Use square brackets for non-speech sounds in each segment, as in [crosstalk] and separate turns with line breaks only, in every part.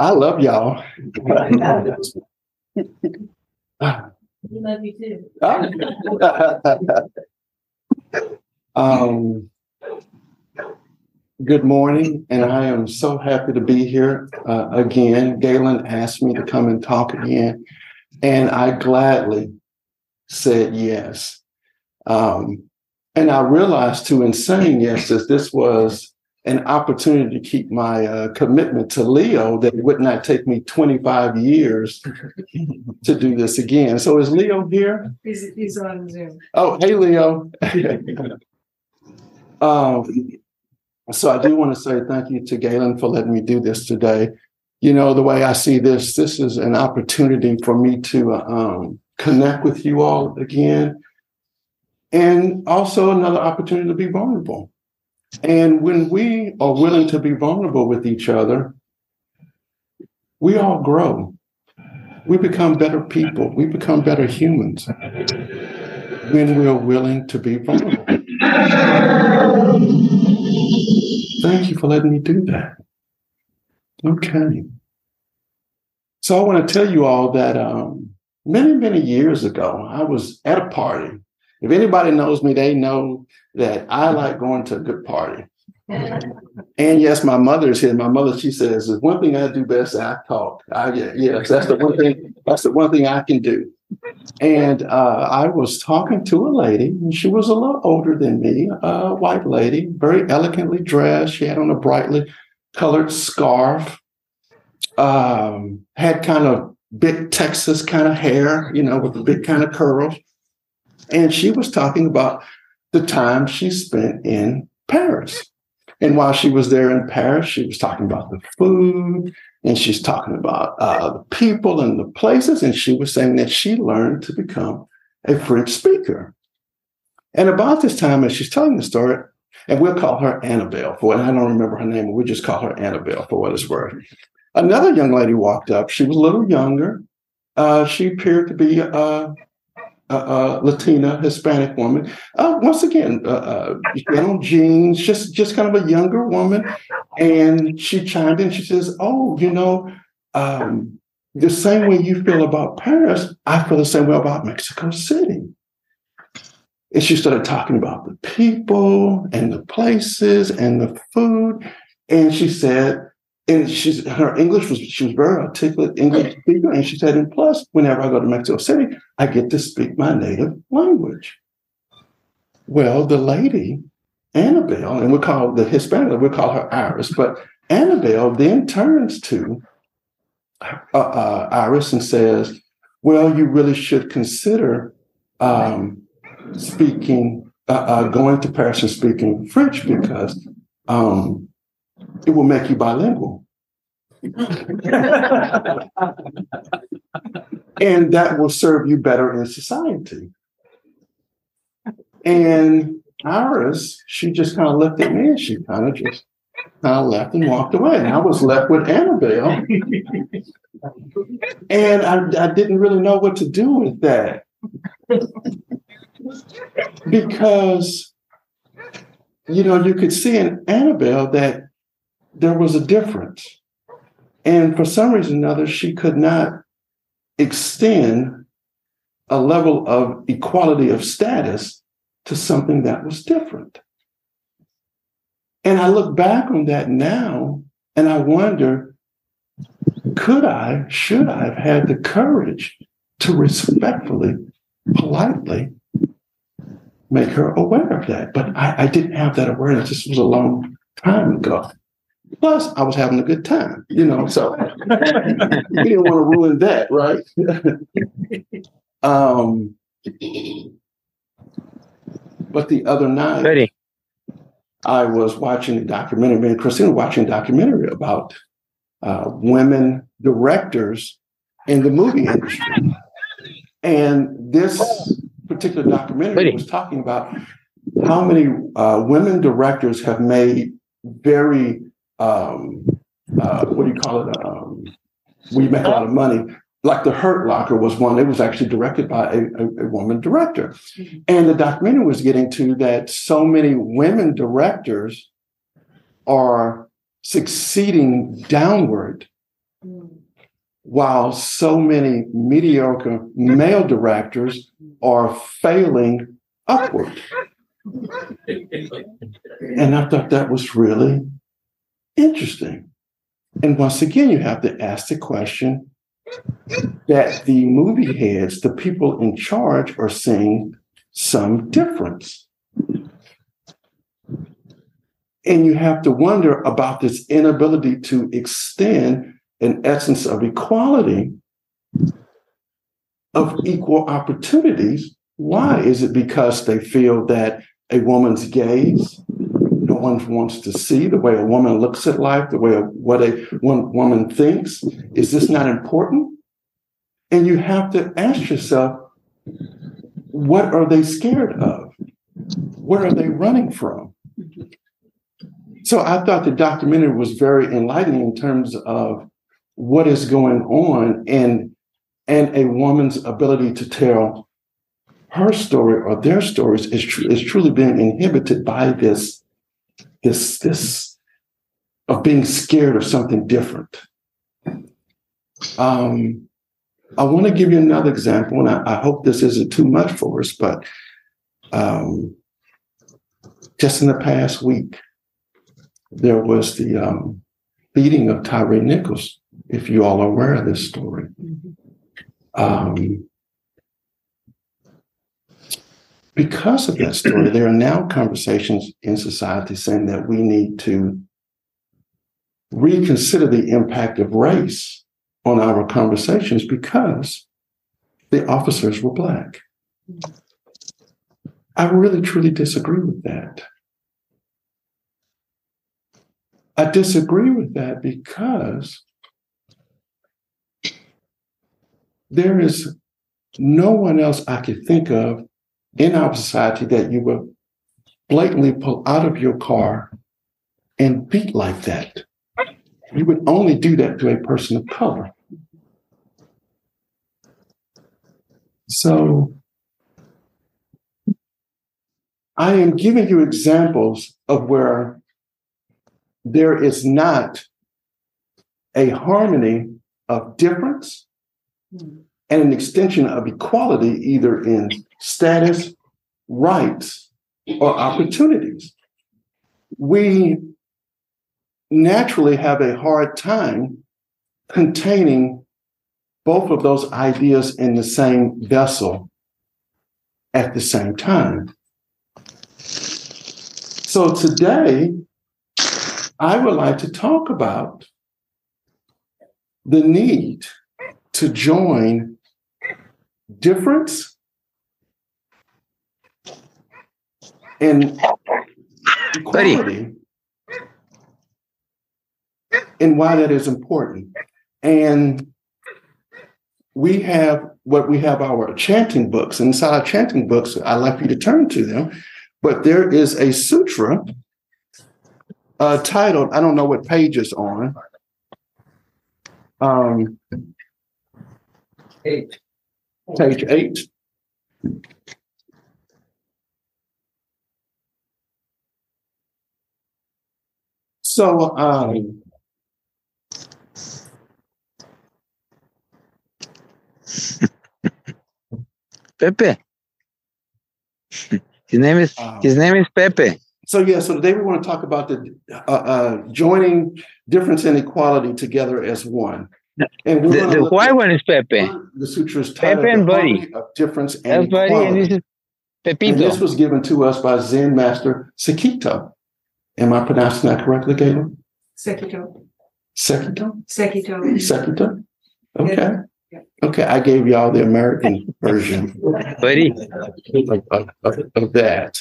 I love y'all.
We love you too. [laughs]
um, good morning, and I am so happy to be here uh, again. Galen asked me to come and talk again, and I gladly said yes. Um, and I realized too, in saying yes, that this was an opportunity to keep my uh, commitment to Leo that it would not take me 25 years [laughs] to do this again. So is Leo here?
He's, he's on Zoom.
Oh, hey, Leo. [laughs] um, so I do want to say thank you to Galen for letting me do this today. You know, the way I see this, this is an opportunity for me to um, connect with you all again. And also another opportunity to be vulnerable. And when we are willing to be vulnerable with each other, we all grow. We become better people. We become better humans when we are willing to be vulnerable. Thank you for letting me do that. Okay. So I want to tell you all that um, many, many years ago, I was at a party. If anybody knows me, they know that I like going to a good party. [laughs] And yes, my mother's here. My mother, she says, "The one thing I do best, I talk." I, yes, that's the one thing. That's the one thing I can do. And uh, I was talking to a lady, and she was a little older than me, a white lady, very elegantly dressed. She had on a brightly colored scarf, um, had kind of big Texas kind of hair, you know, with the big kind of curls. And she was talking about the time she spent in Paris. And while she was there in Paris, she was talking about the food and she's talking about uh, the people and the places. And she was saying that she learned to become a French speaker. And about this time, as she's telling the story, and we'll call her Annabelle for what I don't remember her name, but we just call her Annabelle for what it's worth. Another young lady walked up. She was a little younger. Uh, she appeared to be uh, uh, Latina Hispanic woman. Uh, once again, uh, uh, on jeans, just just kind of a younger woman, and she chimed in. She says, "Oh, you know, um, the same way you feel about Paris, I feel the same way about Mexico City." And she started talking about the people and the places and the food, and she said, and she's her English was she was very articulate English speaker, and she said, and plus, whenever I go to Mexico City, I get to speak my native language. Well, the lady, Annabelle, and we call the Hispanic, we call her Iris, but Annabelle then turns to uh, uh, Iris and says, "Well, you really should consider um, speaking, uh, uh going to Paris and speaking French because." Um, it will make you bilingual. [laughs] and that will serve you better in society. And Iris, she just kind of looked at me and she kind of just kind of left and walked away. And I was left with Annabelle. and I, I didn't really know what to do with that. because, you know, you could see in Annabelle that there was a difference. And for some reason or another, she could not extend a level of equality of status to something that was different. And I look back on that now and I wonder could I, should I have had the courage to respectfully, politely make her aware of that? But I, I didn't have that awareness. This was a long time ago. Plus, I was having a good time, you know, so [laughs] we didn't want to ruin that, right? [laughs] um, but the other night, Ready. I was watching a documentary, and Christina watching a documentary about uh, women directors in the movie industry. And this particular documentary Ready. was talking about how many uh, women directors have made very um, uh, what do you call it? Um, we make a lot of money. Like the Hurt Locker was one. It was actually directed by a, a, a woman director, mm-hmm. and the documentary was getting to that. So many women directors are succeeding downward while so many mediocre male directors are failing upward. [laughs] And I thought that was really interesting. And once again, you have to ask the question that the movie heads, the people in charge, are seeing some difference. And you have to wonder about this inability to extend an essence of equality, of equal opportunities. Why? Is it because they feel that a woman's gaze, one wants to see the way a woman looks at life, the way a, what a one woman thinks? Is this not important? And you have to ask yourself, what are they scared of? What are they running from? So I thought the documentary was very enlightening in terms of what is going on and and a woman's ability to tell her story or their stories is, tr- is truly being inhibited by this this this of being scared of something different um, i want to give you another example and I, I, hope this isn't too much for us but um, just in the past week there was the um, beating of Tyre Nichols if you all are aware of this story. Um, because of that story, there are now conversations in society saying that we need to reconsider the impact of race on our conversations because the officers were Black. I really, truly disagree with that. I disagree with that because there is no one else I could think of in our society that you would blatantly pull out of your car and beat like that. You would only do that to a person of color. So I am giving you examples of where there is not a harmony of difference and an extension of equality, either in status, rights, or opportunities. We naturally have a hard time containing both of those ideas in the same vessel at the same time. So today, I would like to talk about the need to join difference and equality and why that is important. And we have what we have our chanting books. Inside our chanting books, I'd like you to turn to them, but there is a sutra uh, titled, I don't know what page it's on. Um,
Eight.
page eight. So, um,
Pepe. His name is
um,
his name is Pepe.
so yeah, so today we want to talk about the uh, uh, joining difference and equality together as one. And
The,
we're gonna
the white one is Pepe.
the sutra's titled
Pepe and
The
Buddy.
Of Difference
That's
and
buddy, and
Equality.
this is
And this was given to us by Zen Master Sekito. Am I pronouncing that correctly, Galen?
Sekito,
Sekito?
Sekito.
Sekito? Okay.
Yeah.
Okay, I gave y'all the American [laughs] version
Buddy.
of, of- of- of that.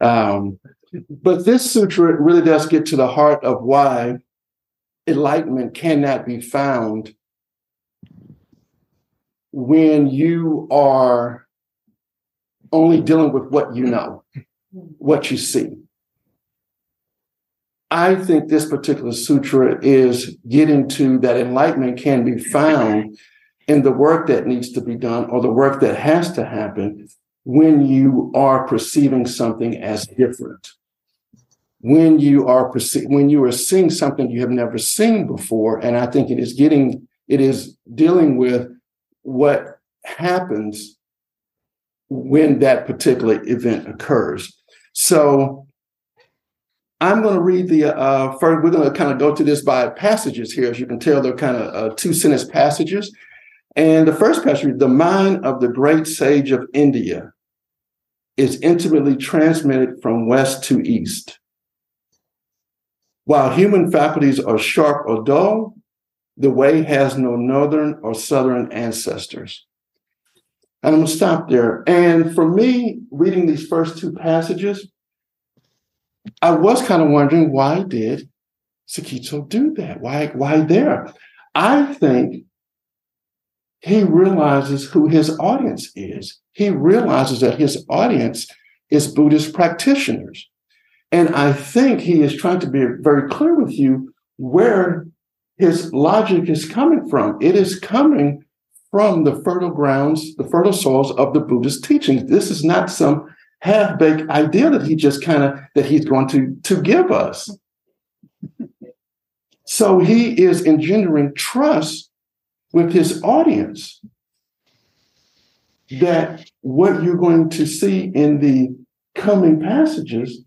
Um, but this sutra really does get to the heart of why enlightenment cannot be found when you are only dealing with what you know, what you see. I think this particular sutra is getting to that enlightenment can be found in the work that needs to be done or the work that has to happen when you are perceiving something as different. when you are perce- when you are seeing something you have never seen before and i think it is getting it is dealing with what happens when that particular event occurs so i'm going to read the uh first we're going to kind of go to this by passages here as you can tell they're kind of uh, two sentence passages and the first passage the mind of the great sage of india is intimately transmitted from west to east while human faculties are sharp or dull, the way has no northern or southern ancestors. And I'm going to stop there. And for me, reading these first two passages, I was kind of wondering why did Sakito do that? Why, why there? I think he realizes who his audience is. He realizes that his audience is Buddhist practitioners. And I think he is trying to be very clear with you where his logic is coming from. It is coming from the fertile grounds, the fertile soils of the Buddhist teachings. This is not some half-baked idea that he just kind of that he's going to, to give us. So he is engendering trust with his audience that what you're going to see in the coming passages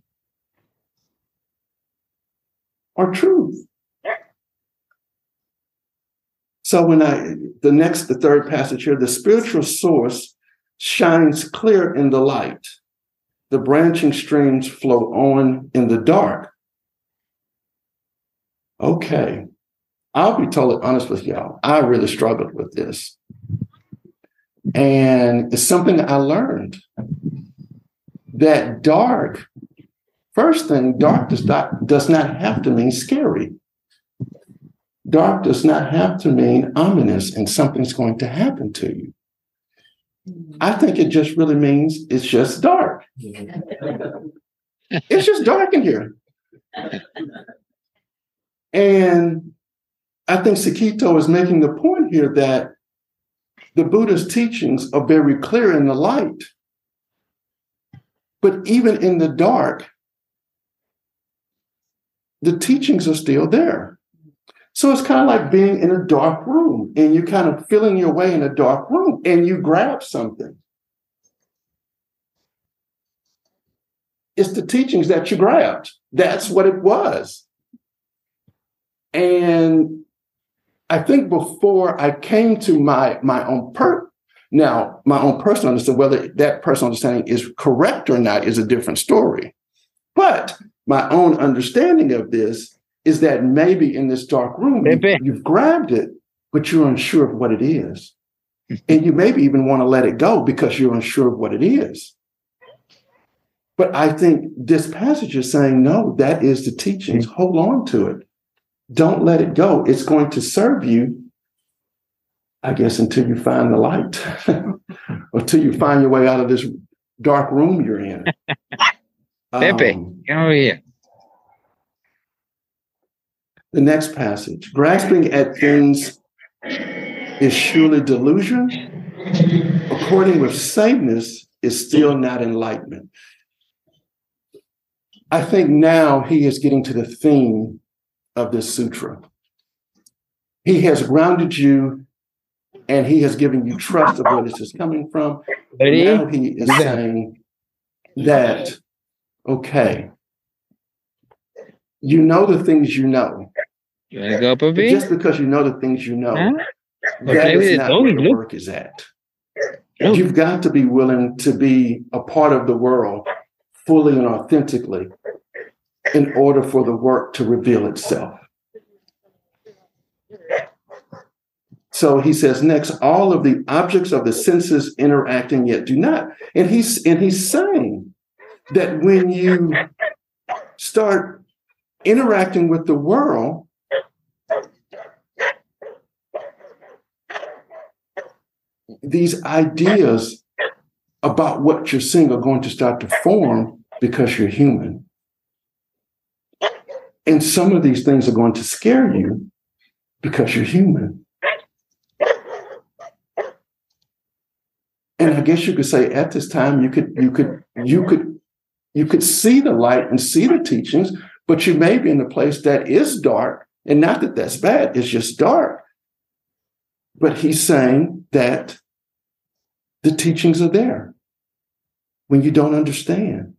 are truth. So when I the next, the third passage here, the spiritual source shines clear in the light. The branching streams flow on in the dark. Okay. I'll be totally honest with y'all. I really struggled with this. And it's something I learned that dark First thing, dark does not, does not have to mean scary. Dark does not have to mean ominous and something's going to happen to you. I think it just really means it's just dark. It's just dark in here. And I think Sakito is making the point here that the Buddha's teachings are very clear in the light. But even in the dark, the teachings are still there. So it's kind of like being in a dark room and you're kind of feeling your way in a dark room and you grab something. It's the teachings that you grabbed. That's what it was. And I think before I came to my my own per now my own personal understanding, whether that personal understanding is correct or not is a different story. But my own understanding of this is that maybe in this dark room, you, you've grabbed it, but you're unsure of what it is. and you maybe even want to let it go because you're unsure of what it is. But I think this passage is saying, no, that is the teachings. Hold on to it. Don't let it go. It's going to serve you, I guess, until you find the light, [laughs] until you find your way out of this dark room you're in. [laughs]
Pepe, um, come over here.
The next passage grasping at things is surely delusion. According with sameness is still not enlightenment. I think now he is getting to the theme of this sutra. He has grounded you and he has given you trust of where this is coming from. Now he is saying that okay, you know the things you know.
You want to go.
Just because you know the things you know, huh? that okay, is not where the work is at. You've got to be willing to be a part of the world fully and authentically in order for the work to reveal itself. So he says next, all of the objects of the senses interacting yet do not. And he's and he's saying that when you start interacting with the world, these ideas about what you're seeing are going to start to form because you're human. And some of these things are going to scare you because you're human. And I guess you could say at this time you could you could you could you could see the light and see the teachings, but you may be in a place that is dark, and not that that's bad, it's just dark. But he's saying that the teachings are there when you don't understand,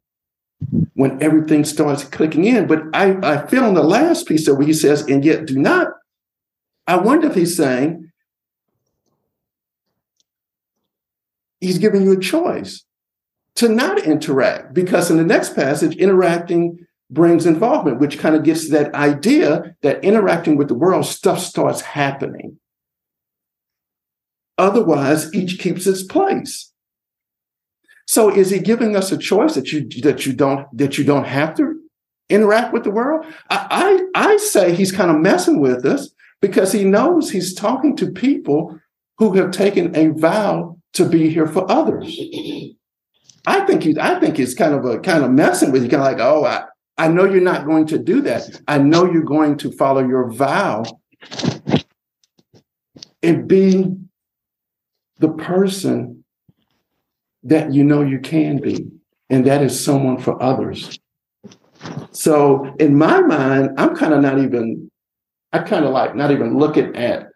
when everything starts clicking in. But I, I feel in the last piece of where he says, and yet do not. I wonder if he's saying he's giving you a choice to not interact because in the next passage, interacting brings involvement, which kind of gets that idea that interacting with the world, stuff starts happening. Otherwise, each keeps its place. So is he giving us a choice that you that you don't that you don't have to interact with the world? I I, I say he's kind of messing with us because he knows he's talking to people who have taken a vow to be here for others. I think he's I think he's kind of a kind of messing with you, kind of like, oh, I, I know you're not going to do that. I know you're going to follow your vow and be the person that you know you can be, and that is someone for others. So in my mind, I'm kind of not even, I kind of like not even looking at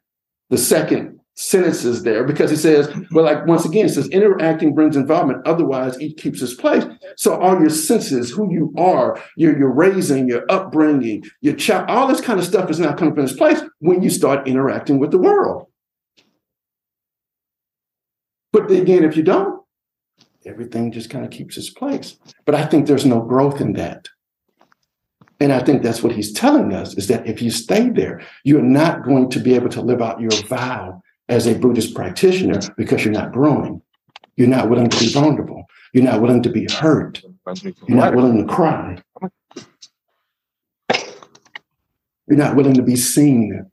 the second sentences there because he says, well, like once again, it says interacting brings involvement, otherwise each keeps its place. So all your senses, who you are, your, your raising, your upbringing, your child, all this kind of stuff is now coming from its place when you start interacting with the world. But again, if you don't, everything just kind of keeps its place. But I think there's no growth in that. And I think that's what he's telling us is that if you stay there, you're not going to be able to live out your vow as a Buddhist practitioner because you're not growing. You're not willing to be vulnerable. You're not willing to be hurt. You're not willing to cry. You're not willing to be seen.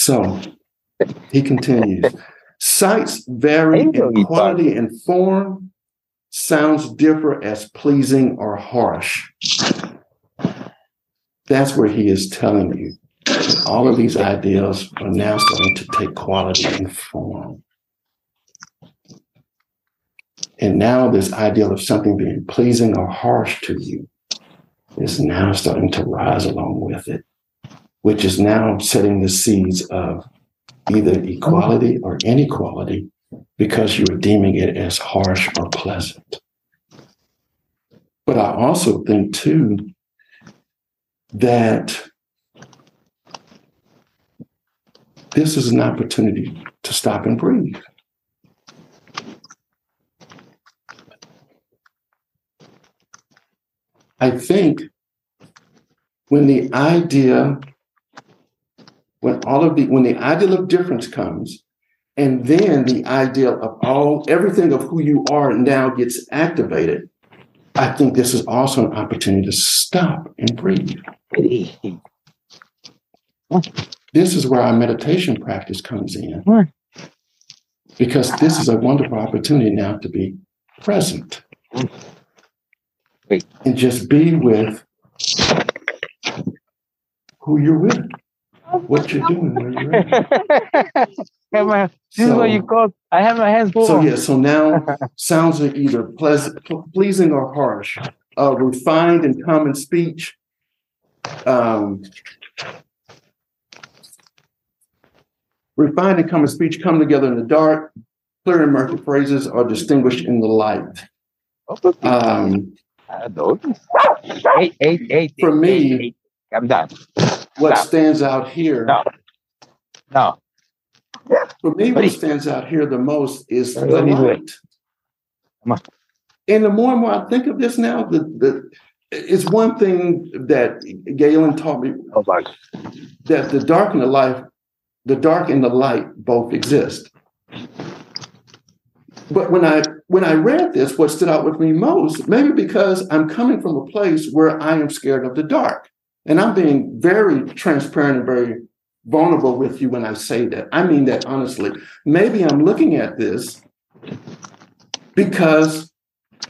So he continues. Sights vary in quality and form. Sounds differ as pleasing or harsh. That's where he is telling you all of these ideas are now starting to take quality and form. And now this ideal of something being pleasing or harsh to you is now starting to rise along with it, which is now setting the seeds of either equality or inequality because you are deeming it as harsh or pleasant. But I also think, too, that this is an opportunity to stop and breathe. I think when the idea, when all of the, when the ideal of difference comes, and then the ideal of all, everything of who you are now gets activated, I think this is also an opportunity to stop and breathe. [laughs] This is where our meditation practice comes in. Because this is a wonderful opportunity now to be present. And just be with who you're with, what you're doing, where you're at.
this so, is what you call I have my hands full.
So yeah, so now sounds are either pleasant, pleasing or harsh, uh, refined and common speech, um, Refined and common speech come together in the dark. Clear and murky phrases are distinguished in the light. Um,
eight, eight, eight,
for me,
eight, eight. I'm done.
What Stop. stands out here?
No. No.
For me, what stands out here the most is the light. And the more and more I think of this now, the, the it's one thing that Galen taught me
oh,
that the dark and the light the dark and the light both exist. But when I when I read this, what stood out with me most, maybe because I'm coming from a place where I am scared of the dark. And I'm being very transparent and very vulnerable with you when I say that. I mean that honestly. Maybe I'm looking at this because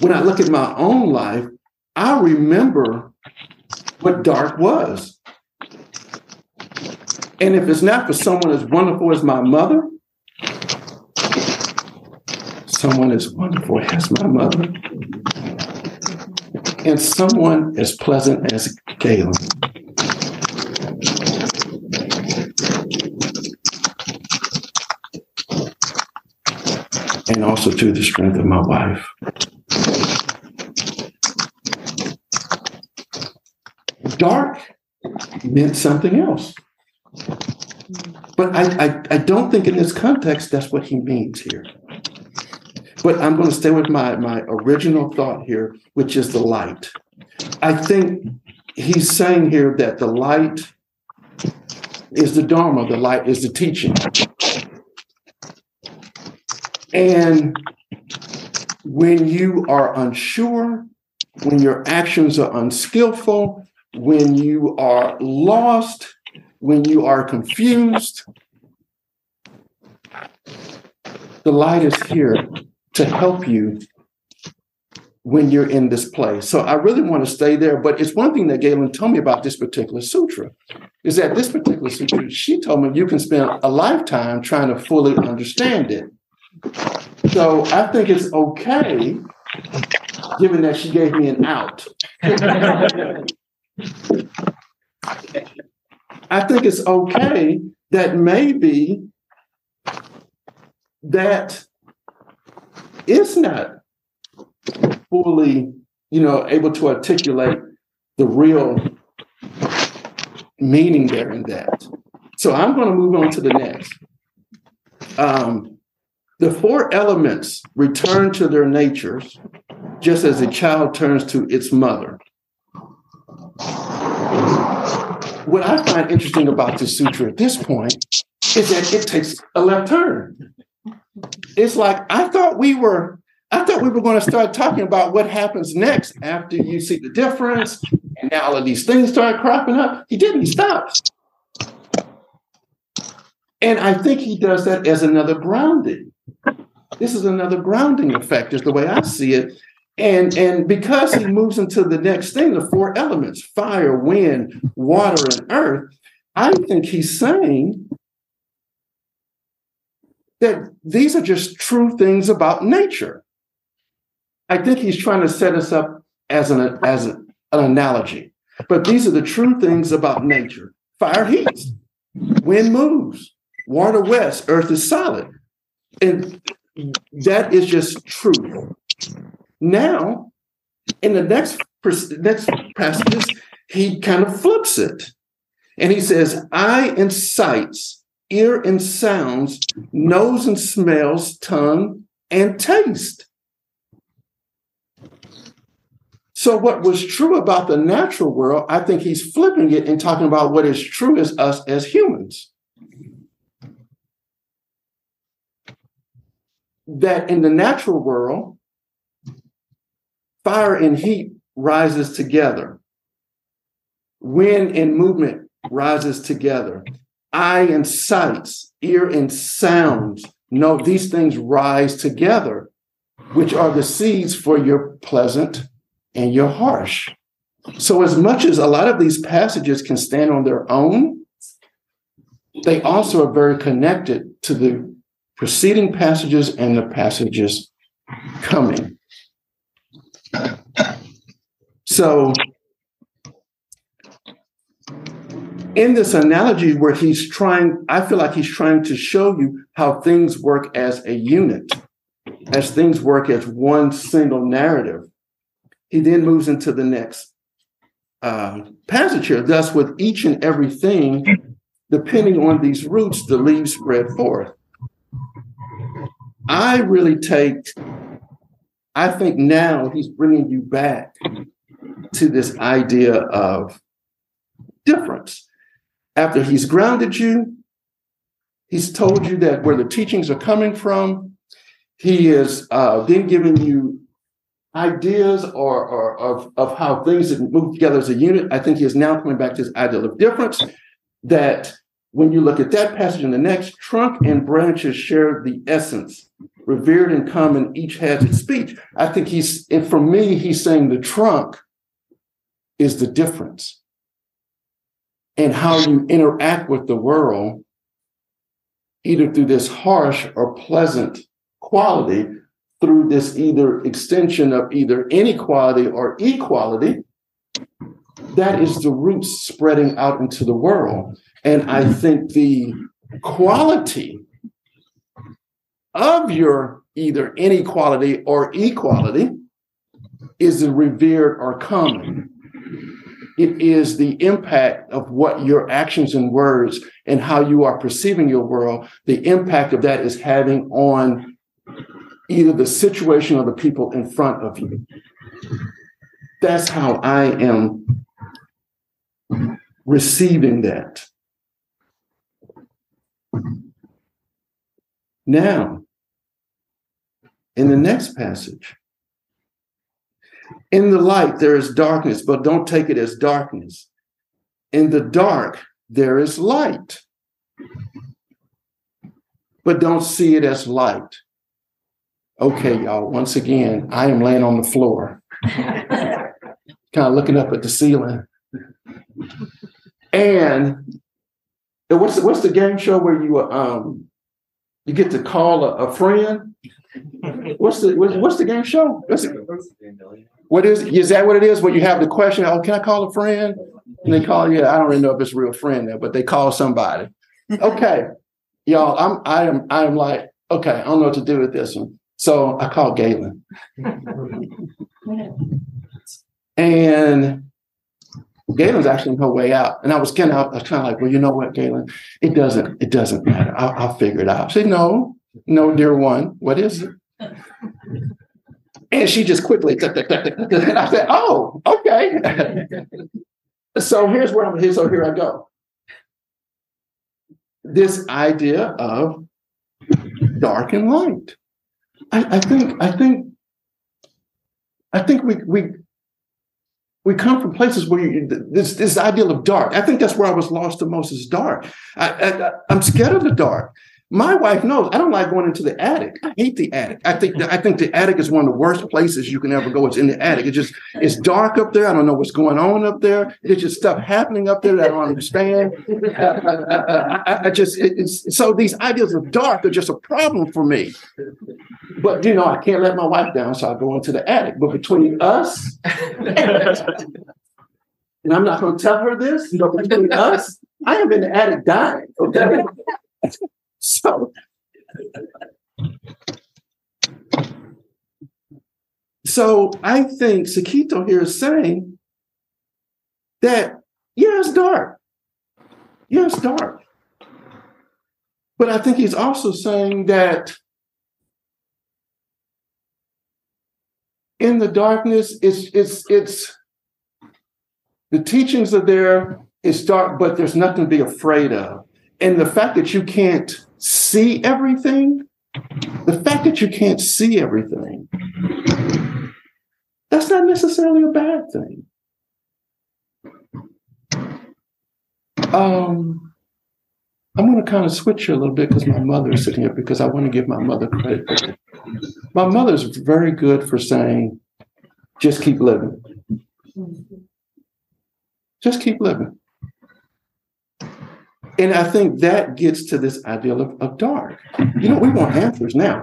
when I look at my own life, I remember what dark was. And if it's not for someone as wonderful as my mother, someone as wonderful as my mother, and someone as pleasant as Galen. And also to the strength of my wife. Dark meant something else. But I, I, I don't think in this context that's what he means here. But I'm going to stay with my, my original thought here, which is the light. I think he's saying here that the light is the Dharma, the light is the teaching. And when you are unsure, when your actions are unskillful, when you are lost, when you are confused, the light is here to help you when you're in this place. So I really want to stay there. But it's one thing that Galen told me about this particular sutra is that this particular sutra, she told me you can spend a lifetime trying to fully understand it. So I think it's okay, given that she gave me an out. I think it's okay that maybe that is not fully, you know, able to articulate the real meaning there in that. So I'm going to move on to the next. Um, the four elements return to their natures just as a child turns to its mother. What I find interesting about this sutra at this point is that it takes a left turn. It's like I thought we were I thought we were going to start talking about what happens next after you see the difference, and now all of these things start cropping up. He didn't. He stops. And I think he does that as another grounding. This is another grounding effect, is the way I see it. And, and because he moves into the next thing, the four elements fire, wind, water, and earth, I think he's saying that these are just true things about nature. I think he's trying to set us up as an, as an analogy. But these are the true things about nature. Fire heats, wind moves, water wets, earth is solid. And that is just truth. Now, in the next, next passages, he kind of flips it. And he says, eye and sights, ear and sounds, nose and smells, tongue and taste. So, what was true about the natural world, I think he's flipping it and talking about what is true as us as humans. That in the natural world, fire and heat rises together, wind and movement rises together, eye and sights, ear and sounds. No, these things rise together, which are the seeds for your pleasant and you're harsh. So, as much as a lot of these passages can stand on their own, they also are very connected to the preceding passages and the passages coming. So, in this analogy where he's trying, I feel like he's trying to show you how things work as a unit, as things work as one single narrative he then moves into the next uh, passage here. Thus, with each and everything, depending on these roots, the leaves spread forth. I really take, I think now he's bringing you back to this idea of difference. After he's grounded you, he's told you that where the teachings are coming from, he is uh, then giving you ideas or, or of, of how things move together as a unit. I think he is now coming back to his ideal of difference that when you look at that passage in the next, trunk and branches share the essence. Revered in common, each has its speech. I think he's, and for me, he's saying the trunk is the difference. And how you interact with the world, either through this harsh or pleasant quality, through this either extension of either inequality or equality, that is the roots spreading out into the world. And I think the quality of your either inequality or equality is revered or common. It is the impact of what your actions and words and how you are perceiving your world, the impact of that is having on either the situation or the people in front of you. That's how I am receiving that. Now, in the next passage, in the light there is darkness, but don't take it as darkness. In the dark there is light, but don't see it as light. Okay, y'all, once again, I am laying on the floor, [laughs] kind of looking up at the ceiling. And what's the, what's the game show where you um you get to call a, a friend? What's the what's, what's the game show? What's it, what is is that what it is? Where you have the question, oh, can I call a friend? And they call you. I don't really know if it's a real friend there, but they call somebody. Okay, y'all. I'm I am I am like okay. I don't know what to do with this one. So I called Galen, [laughs] and Galen's actually on her way out, and I was kind of I was kind of like, well, you know what, Galen, it doesn't it doesn't matter. I'll, I'll figure it out. I said, no, no, dear one, what is it? And she just quickly, and I said, oh, okay. [laughs] so here's where I'm here. So here I go. This idea of dark and light. I, I think, I think, I think we we we come from places where you, this this ideal of dark. I think that's where I was lost the most is dark. I, I, I'm scared of the dark. My wife knows I don't like going into the attic. I hate the attic. I think I think the attic is one of the worst places you can ever go. It's in the attic. It just it's dark up there. I don't know what's going on up there. There's just stuff happening up there that I don't understand. Uh, I, I, just it's so these ideas of dark are just a problem for me. But you know I can't let my wife down, so I go into the attic. But between us, [laughs] and I'm not going to tell her this, but between us, I am in the attic dying. Okay. So, so I think Sakito here is saying that, yeah, it's dark. Yeah, it's dark. But I think he's also saying that in the darkness, it's it's it's the teachings are there, it's dark, but there's nothing to be afraid of. And the fact that you can't see everything, the fact that you can't see everything, that's not necessarily a bad thing. Um, I'm going to kind of switch here a little bit because my mother is sitting here because I want to give my mother credit. My mother's very good for saying, just keep living. Just keep living. And I think that gets to this ideal of, of dark. You know, we want answers now.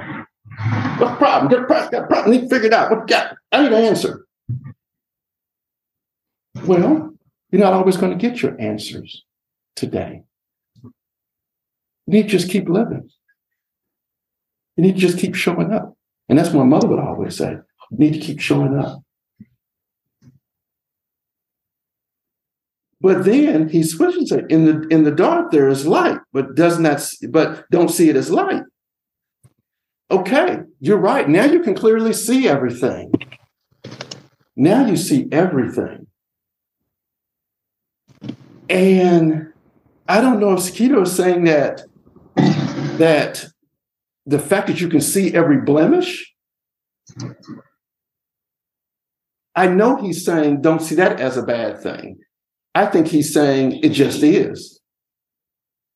What's the problem? Get a problem. Got a problem. Need to figure it out. What got? I need an answer. Well, you're not always going to get your answers today. You need to just keep living. You need to just keep showing up. And that's what my mother would always say. You need to keep showing up. But then he switches it. In the in the dark there is light, but does not that but don't see it as light. Okay, you're right. Now you can clearly see everything. Now you see everything. And I don't know if Sakito is saying that that the fact that you can see every blemish. I know he's saying don't see that as a bad thing. I think he's saying it just is.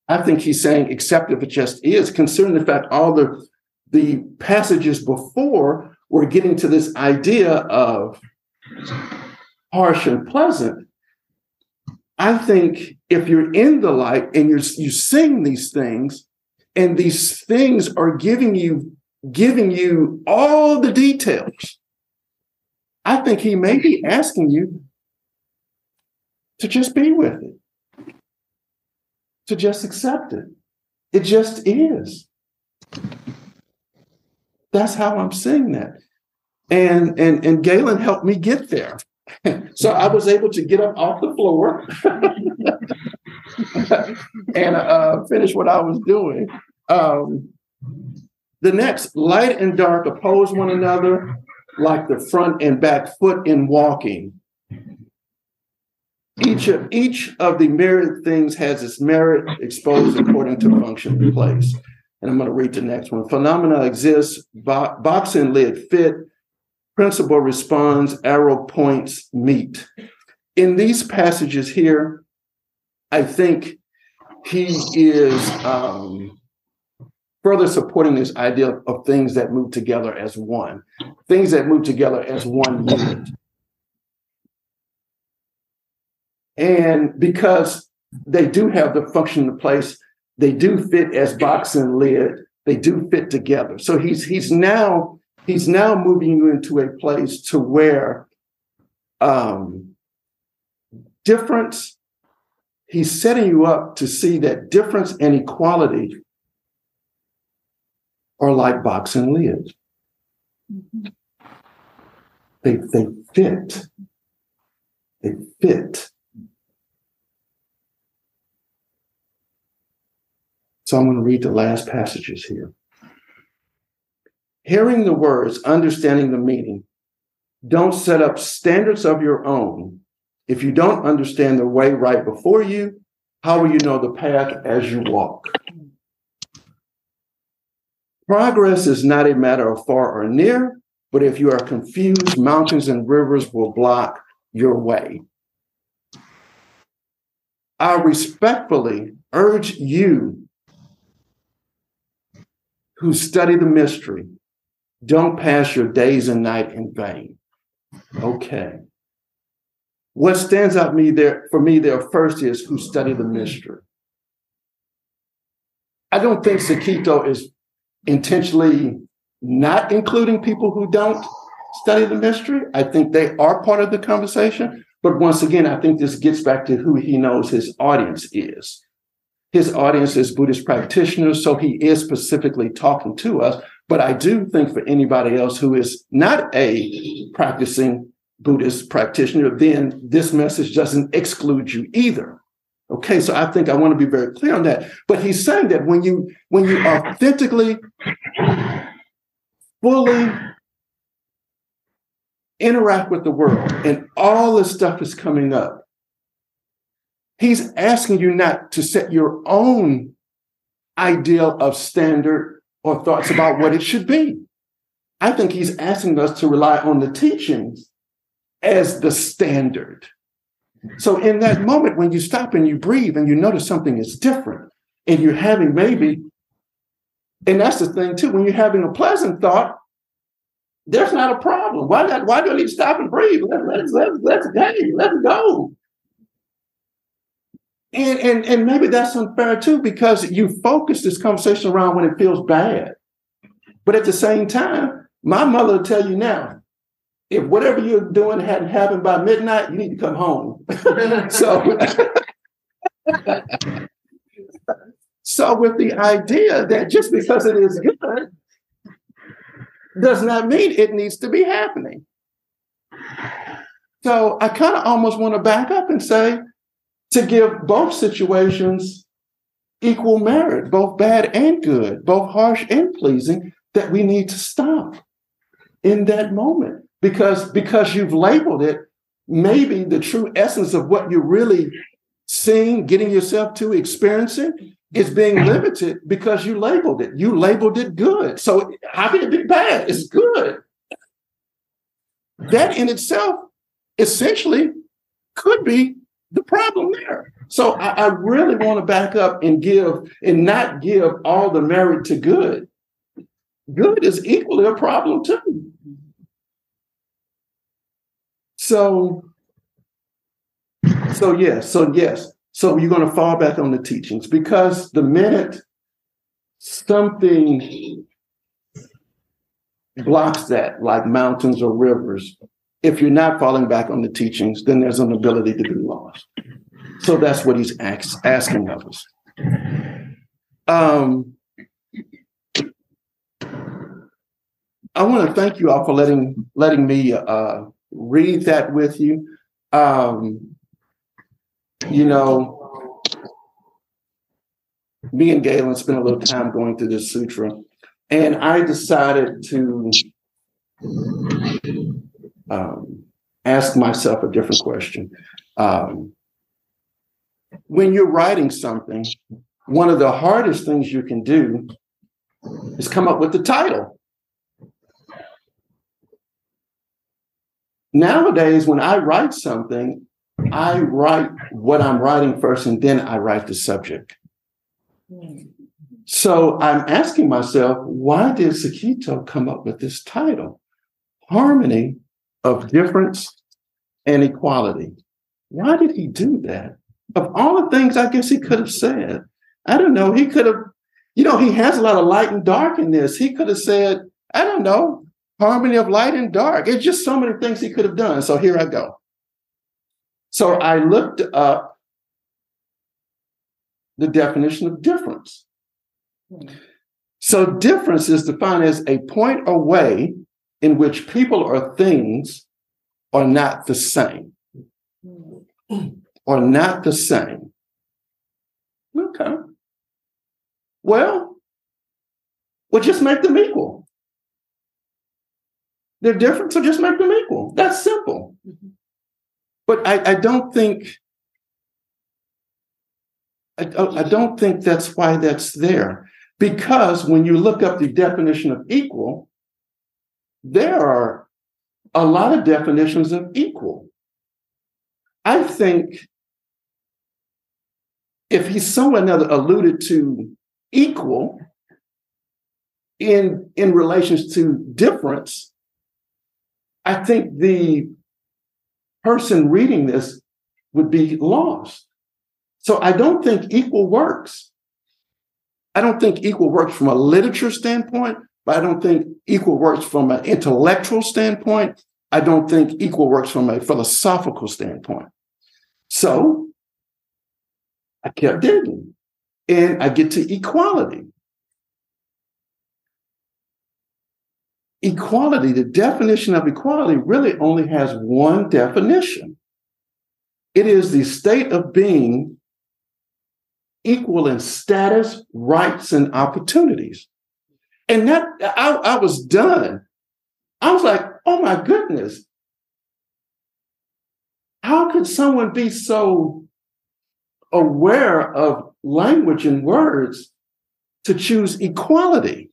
I think he's saying accept if it just is, considering the fact all the the passages before were getting to this idea of harsh and pleasant. I think if you're in the light and you're you sing these things, and these things are giving you giving you all the details. I think he may be asking you to just be with it, to just accept it. It just is. That's how I'm seeing that. And and and Galen helped me get there. [laughs] so I was able to get up off the floor [laughs] and uh, finish what I was doing. Um, the next, light and dark oppose one another like the front and back foot in walking. Each of each of the mirrored things has its merit exposed according to function and place. And I'm going to read the next one. Phenomena exists, bo- box and lid fit, principle responds, arrow points meet. In these passages here, I think he is um, further supporting this idea of things that move together as one, things that move together as one unit. And because they do have the function in place, they do fit as box and lid, they do fit together. So he's he's now he's now moving you into a place to where um difference he's setting you up to see that difference and equality are like box and lid. Mm-hmm. They, they fit. They fit. So I'm going to read the last passages here. Hearing the words, understanding the meaning, don't set up standards of your own. If you don't understand the way right before you, how will you know the path as you walk? Progress is not a matter of far or near, but if you are confused, mountains and rivers will block your way. I respectfully urge you who study the mystery, don't pass your days and night in vain. Okay. What stands out me there for me there first is who study the mystery. I don't think Sekito is intentionally not including people who don't study the mystery. I think they are part of the conversation. But once again, I think this gets back to who he knows his audience is. His audience is Buddhist practitioners, so he is specifically talking to us. But I do think for anybody else who is not a practicing Buddhist practitioner, then this message doesn't exclude you either. Okay, so I think I want to be very clear on that. But he's saying that when you when you authentically, fully interact with the world and all this stuff is coming up, he's asking you not to set your own ideal of standard or thoughts about what it should be. I think he's asking us to rely on the teachings as the standard. So in that moment, when you stop and you breathe and you notice something is different, and you're having maybe, and that's the thing too, when you're having a pleasant thought, there's not a problem. Why not? Why do I need to stop and breathe? Let, let's let's let's hey, let's go. And, and and maybe that's unfair too, because you focus this conversation around when it feels bad. But at the same time, my mother will tell you now, if whatever you're doing hadn't happened by midnight, you need to come home. [laughs] so, [laughs] so with the idea that just because it is good does not mean it needs to be happening. So I kind of almost want to back up and say to give both situations equal merit, both bad and good, both harsh and pleasing, that we need to stop in that moment. Because because you've labeled it maybe the true essence of what you're really seeing getting yourself to experiencing is being limited because you labeled it. You labeled it good. So how can it be bad? It's good. That in itself essentially could be the problem there so I, I really want to back up and give and not give all the merit to good good is equally a problem too so, so yes, so yes. So you're going to fall back on the teachings because the minute something blocks that, like mountains or rivers. If you're not falling back on the teachings, then there's an ability to be lost. So that's what he's ask, asking of us. Um, I want to thank you all for letting letting me uh, read that with you. Um, you know, me and Galen spent a little time going through this sutra, and I decided to um, ask myself a different question. Um, when you're writing something, one of the hardest things you can do is come up with the title. Nowadays, when I write something, I write what I'm writing first and then I write the subject. So I'm asking myself, why did Sekito come up with this title? Harmony of difference and equality. Why did he do that? Of all the things I guess he could have said, I don't know. He could have, you know, he has a lot of light and dark in this. He could have said, I don't know, harmony of light and dark. It's just so many things he could have done. So here I go. So I looked up the definition of difference. Hmm. So difference is defined as a point or way in which people or things are not the same. Are not the same. Okay. Well, well, just make them equal. They're different, so just make them equal. That's simple. Mm-hmm. But I, I don't think I, I don't think that's why that's there. Because when you look up the definition of equal, there are a lot of definitions of equal. I think if he so another alluded to equal in in relations to difference, I think the person reading this would be lost. So I don't think equal works. I don't think equal works from a literature standpoint, but I don't think equal works from an intellectual standpoint. I don't think equal works from a philosophical standpoint. So I kept digging and I get to equality. Equality, the definition of equality really only has one definition. It is the state of being equal in status, rights, and opportunities. And that I, I was done. I was like, oh my goodness. How could someone be so aware of language and words to choose equality?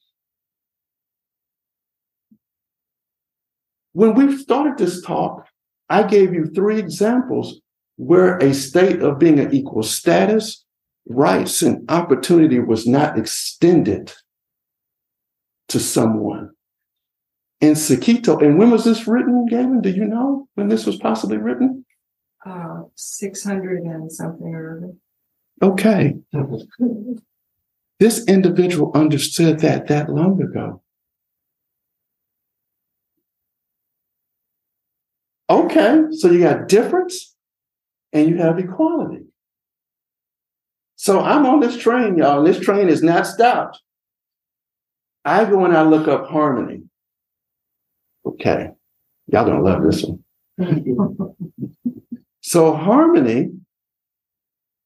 When we started this talk, I gave you three examples where a state of being an equal status, rights and opportunity was not extended to someone. In Sekito, and when was this written, Gavin? Do you know when this was possibly written?
Uh, 600 and something or other.
Okay. this individual understood that that long ago. Okay, so you got difference and you have equality. So I'm on this train, y'all. This train is not stopped. I go and I look up harmony. Okay. Y'all gonna love this one. [laughs] so harmony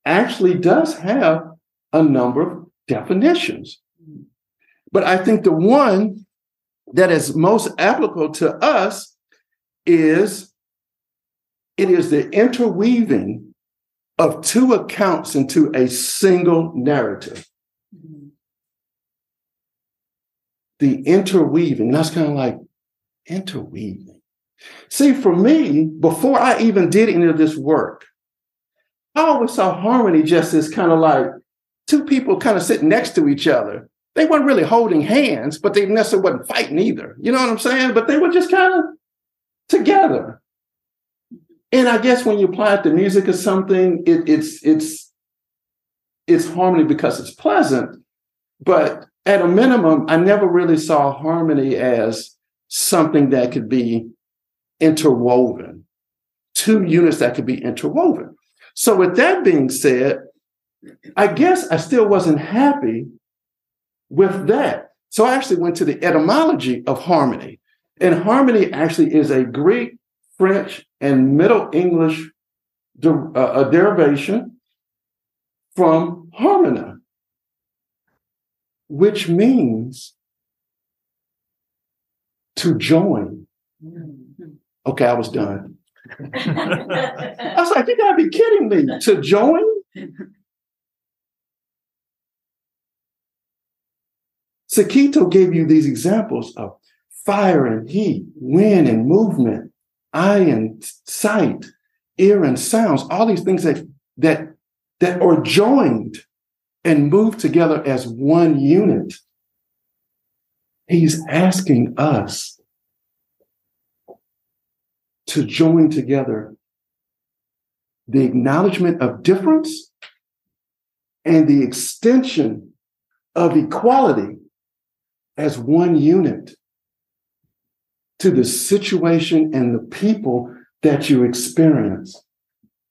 actually does have a number of definitions. But I think the one that is most applicable to us is it is the interweaving of two accounts into a single narrative. Mm-hmm. The interweaving, that's kind of like interweaving. See, for me, before I even did any of this work, I always saw harmony just as kind of like two people kind of sitting next to each other. They weren't really holding hands, but they necessarily wasn't fighting either. You know what I'm saying? But they were just kind of together. And I guess when you apply it to music or something, it, it's it's it's harmony because it's pleasant. But at a minimum, I never really saw harmony as something that could be interwoven, two units that could be interwoven. So, with that being said, I guess I still wasn't happy with that. So, I actually went to the etymology of harmony. And harmony actually is a Greek, French, and Middle English de- uh, derivation from harmona, which means to join. Mm-hmm. Okay, I was done. [laughs] I was like, you gotta be kidding me. To join? Sekito gave you these examples of fire and heat, wind and movement, eye and sight, ear and sounds, all these things that that that are joined and move together as one unit. He's asking us to join together the acknowledgement of difference and the extension of equality as one unit to the situation and the people that you experience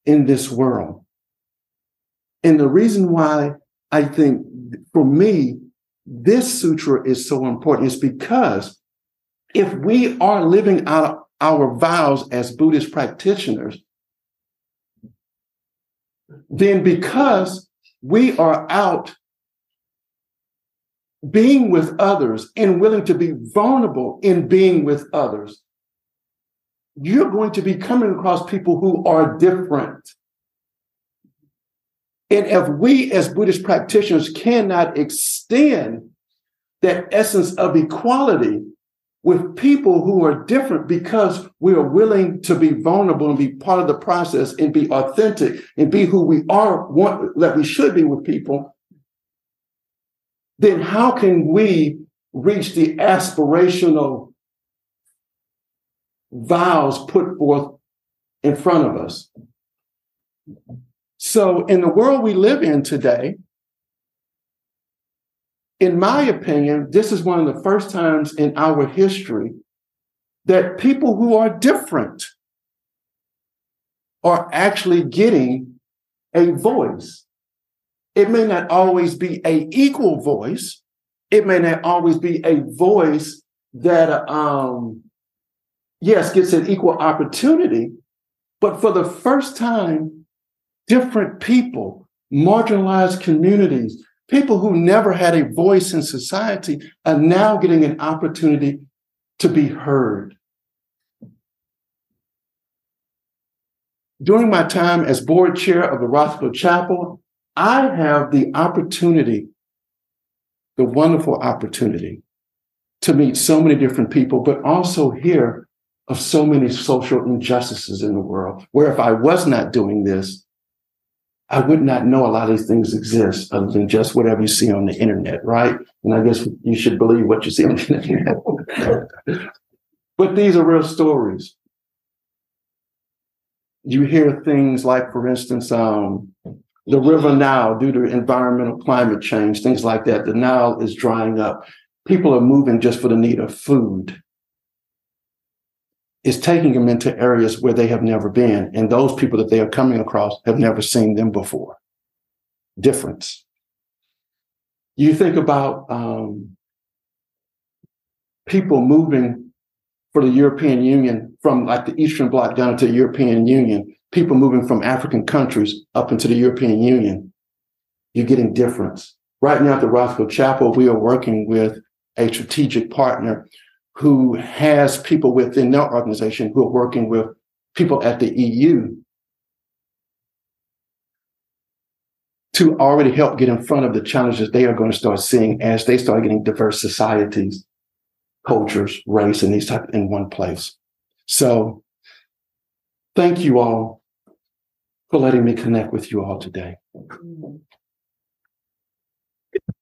in this world. And the reason why I think for me, this sutra is so important It's because if we are living out our vows as Buddhist practitioners, then because we are out being with others and willing to be vulnerable in being with others, you're going to be coming across people who are different. And if we as Buddhist practitioners cannot extend that essence of equality with people who are different because we are willing to be vulnerable and be part of the process and be authentic and be who we are, want, that we should be with people, then how can we reach the aspirational vows put forth in front of us? So, in the world we live in today, in my opinion, this is one of the first times in our history that people who are different are actually getting a voice. It may not always be a equal voice. It may not always be a voice that, um, yes, gets an equal opportunity. But for the first time, different people, marginalized communities, people who never had a voice in society are now getting an opportunity to be heard. During my time as board chair of the Rothko Chapel, I have the opportunity, the wonderful opportunity to meet so many different people, but also hear of so many social injustices in the world, where if I was not doing this, I would not know a lot of these things exist other than just whatever you see on the internet, right? And I guess you should believe what you see on the internet. [laughs] but these are real stories. You hear things like, for instance, um, the river Nile, due to environmental climate change, things like that, the Nile is drying up. People are moving just for the need of food is taking them into areas where they have never been. And those people that they are coming across have never seen them before. Difference. You think about um, people moving for the European Union from like the Eastern Bloc down into the European Union, people moving from African countries up into the European Union. You're getting difference. Right now at the Rothko Chapel, we are working with a strategic partner who has people within their organization who are working with people at the EU to already help get in front of the challenges they are going to start seeing as they start getting diverse societies, cultures, race, and these type in one place. So thank you all for letting me connect with you all today. Mm-hmm.